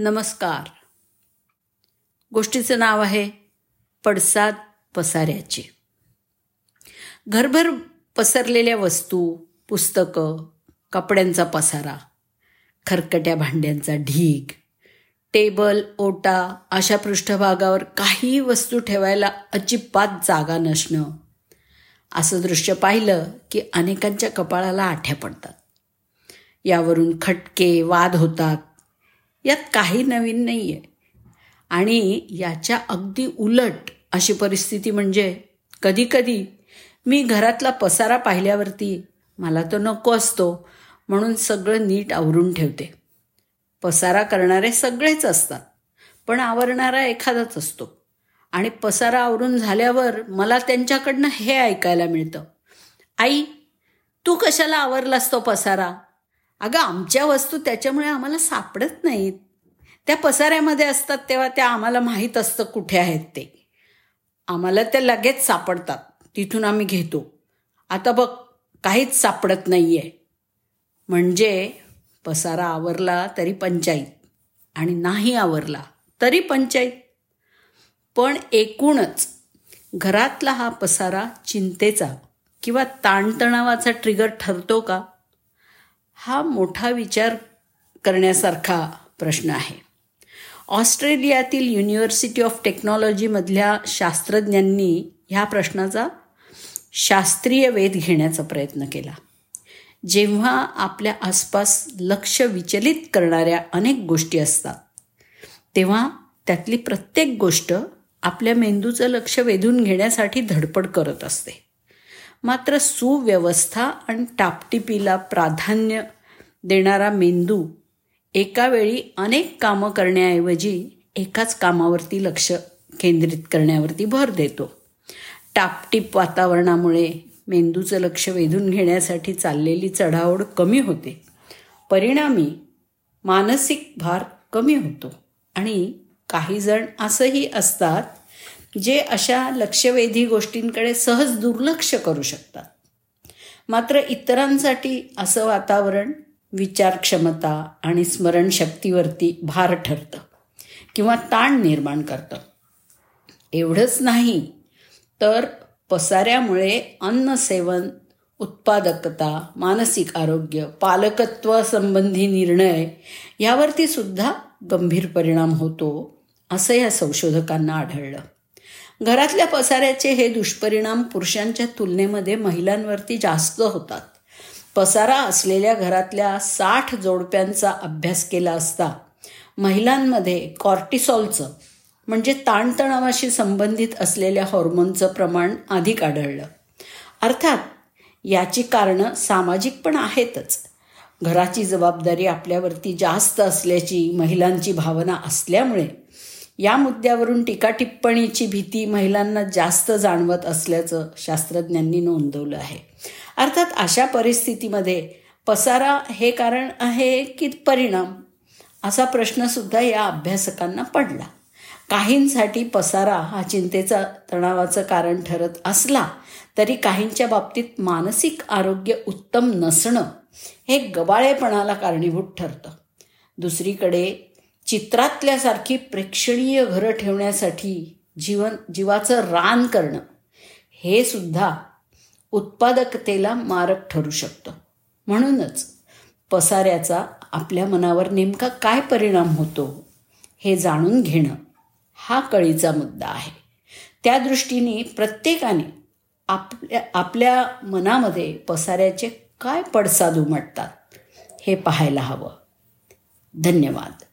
नमस्कार. गोष्टीचं नाव आहे पडसाद पसाऱ्याचे. घरभर पसरलेल्या वस्तू पुस्तकं कपड्यांचा पसारा खरकट्या भांड्यांचा ढीग टेबल ओटा अशा पृष्ठभागावर काही वस्तू ठेवायला अजिबात जागा नसणं. असं दृश्य पाहिलं की अनेकांच्या कपाळाला आठ्या पडतात. यावरून खटके वाद होतात. यात काही नवीन नाही आहे आणि याच्या अगदी उलट अशी परिस्थिती म्हणजे कधीकधी मी घरातला पसारा पाहिल्यावरती मला तो नको असतो म्हणून सगळं नीट आवरून ठेवते. पसारा करणारे सगळेच असतात पण आवरणारा एखादाच असतो. आणि पसारा आवरून झाल्यावर मला त्यांच्याकडनं हे ऐकायला मिळतं. आई तू कशाला आवरलास तो पसारा? अगं आमच्या वस्तू त्याच्यामुळे आम्हाला सापडत नाहीत. त्या पसाऱ्यामध्ये असतात तेव्हा त्या आम्हाला माहीत असतं कुठे आहेत ते. आम्हाला त्या लगेच सापडतात. तिथून आम्ही घेतो. आता बघ काहीच सापडत नाही आहे म्हणजे पसारा आवरला तरी पंचायत आणि नाही आवरला तरी पंचायत. पण एकूणच घरातला हा पसारा चिंतेचा किंवा ताणतणावाचा ट्रिगर ठरतो का? हा मोठा विचार करण्यासारखा प्रश्न आहे. ऑस्ट्रेलियातील युनिव्हर्सिटी ऑफ टेक्नॉलॉजीमधल्या शास्त्रज्ञांनी ह्या प्रश्नाचा शास्त्रीय वेध घेण्याचा प्रयत्न केला. जेव्हा आपल्या आसपास लक्ष विचलित करणाऱ्या अनेक गोष्टी असतात तेव्हा त्यातली प्रत्येक गोष्ट आपल्या मेंदूचं लक्ष वेधून घेण्यासाठी धडपड करत असते. मात्र सुव्यवस्था आणि टापटिपीला प्राधान्य देणारा मेंदू एकावेळी अनेक कामं करण्याऐवजी एकाच कामावरती लक्ष केंद्रित करण्यावरती भर देतो. टापटीप वातावरणामुळे मेंदूचं लक्ष वेधून घेण्यासाठी चाललेली चढाओढ कमी होते. परिणामी मानसिक भार कमी होतो आणि काही जण असंही असतात जे अशा लक्षवेधी गोष्टींकडे सहज दुर्लक्ष करू शकतात. मात्र इतरांसाठी असं वातावरण विचारक्षमता आणि स्मरणशक्तीवरती भार ठरतं किंवा ताण निर्माण करतं. एवढंच नाही तर पसाऱ्यामुळे अन्नसेवन उत्पादकता मानसिक आरोग्य पालकत्वासंबंधी निर्णय यावरती सुद्धा गंभीर परिणाम होतो असं या संशोधकांना आढळलं. घरातल्या पसाऱ्याचे हे दुष्परिणाम पुरुषांच्या तुलनेमध्ये महिलांवरती जास्त होतात. पसारा असलेल्या घरातल्या साठ जोडप्यांचा अभ्यास केला असता महिलांमध्ये कॉर्टिसॉलचं म्हणजे ताणतणावाशी संबंधित असलेल्या हॉर्मोनचं प्रमाण अधिक आढळलं. अर्थात याची कारणं सामाजिक पण आहेतच. घराची जबाबदारी आपल्यावरती जास्त असल्याची महिलांची भावना असल्यामुळे या मुद्द्यावरून टीका टिप्पणीची भीती महिलांना जास्त जाणवत असल्याचं शास्त्रज्ञांनी नोंदवलं आहे. अर्थात अशा परिस्थितीमध्ये पसारा हे कारण आहे की परिणाम? असा प्रश्नसुद्धा या अभ्यासकांना पडला. काहींसाठी पसारा हा चिंतेचा तणावाचं कारण ठरत असला तरी काहींच्या बाबतीत मानसिक आरोग्य उत्तम नसणं हे गबाळेपणाला कारणीभूत ठरतं. दुसरीकडे चित्रातल्यासारखी प्रेक्षणीय घरं ठेवण्यासाठी जीवन जीवाचं रान करणं हे सुद्धा उत्पादकतेला मारक ठरू शकतं. म्हणूनच पसाऱ्याचा आपल्या मनावर नेमका काय परिणाम होतो हे जाणून घेणं हा कळीचा मुद्दा आहे. त्या दृष्टीने प्रत्येकाने आपल्या आपल्या मनामध्ये पसाऱ्याचे काय पडसाद उमटतात हे पाहायला हवं. धन्यवाद.